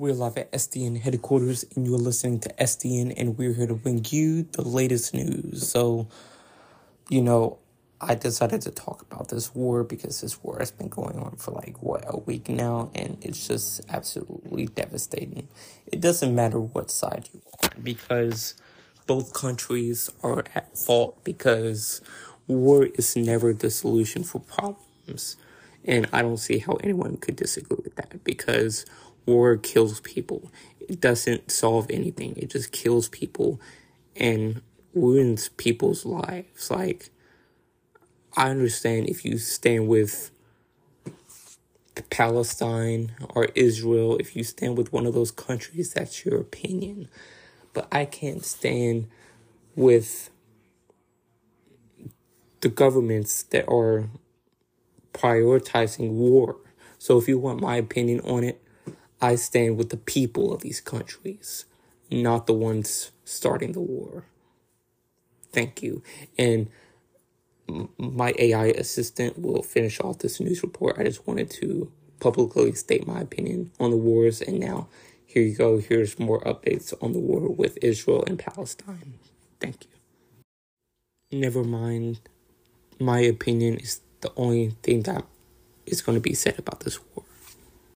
We're live at SDN headquarters, and you're listening to SDN, and we're here to bring you the latest news. So, you know, I decided to talk about this war because this war has been going on for like, what, a week now, and it's just absolutely devastating. It doesn't matter what side you are, because both countries are at fault, because war is never the solution for problems. And I don't see how anyone could disagree with that because war kills people. It doesn't solve anything. It just kills people and ruins people's lives. Like, I understand if you stand with Palestine or Israel, if you stand with one of those countries, that's your opinion. But I can't stand with the governments that are prioritizing war. So if you want my opinion on it, I stand with the people of these countries, not the ones starting the war. Thank you. And my AI assistant will finish off this news report. I just wanted to publicly state my opinion on the wars. And now, here you go. Here's more updates on the war with Israel and Palestine. Thank you. Never mind. My opinion is the only thing that is going to be said about this war.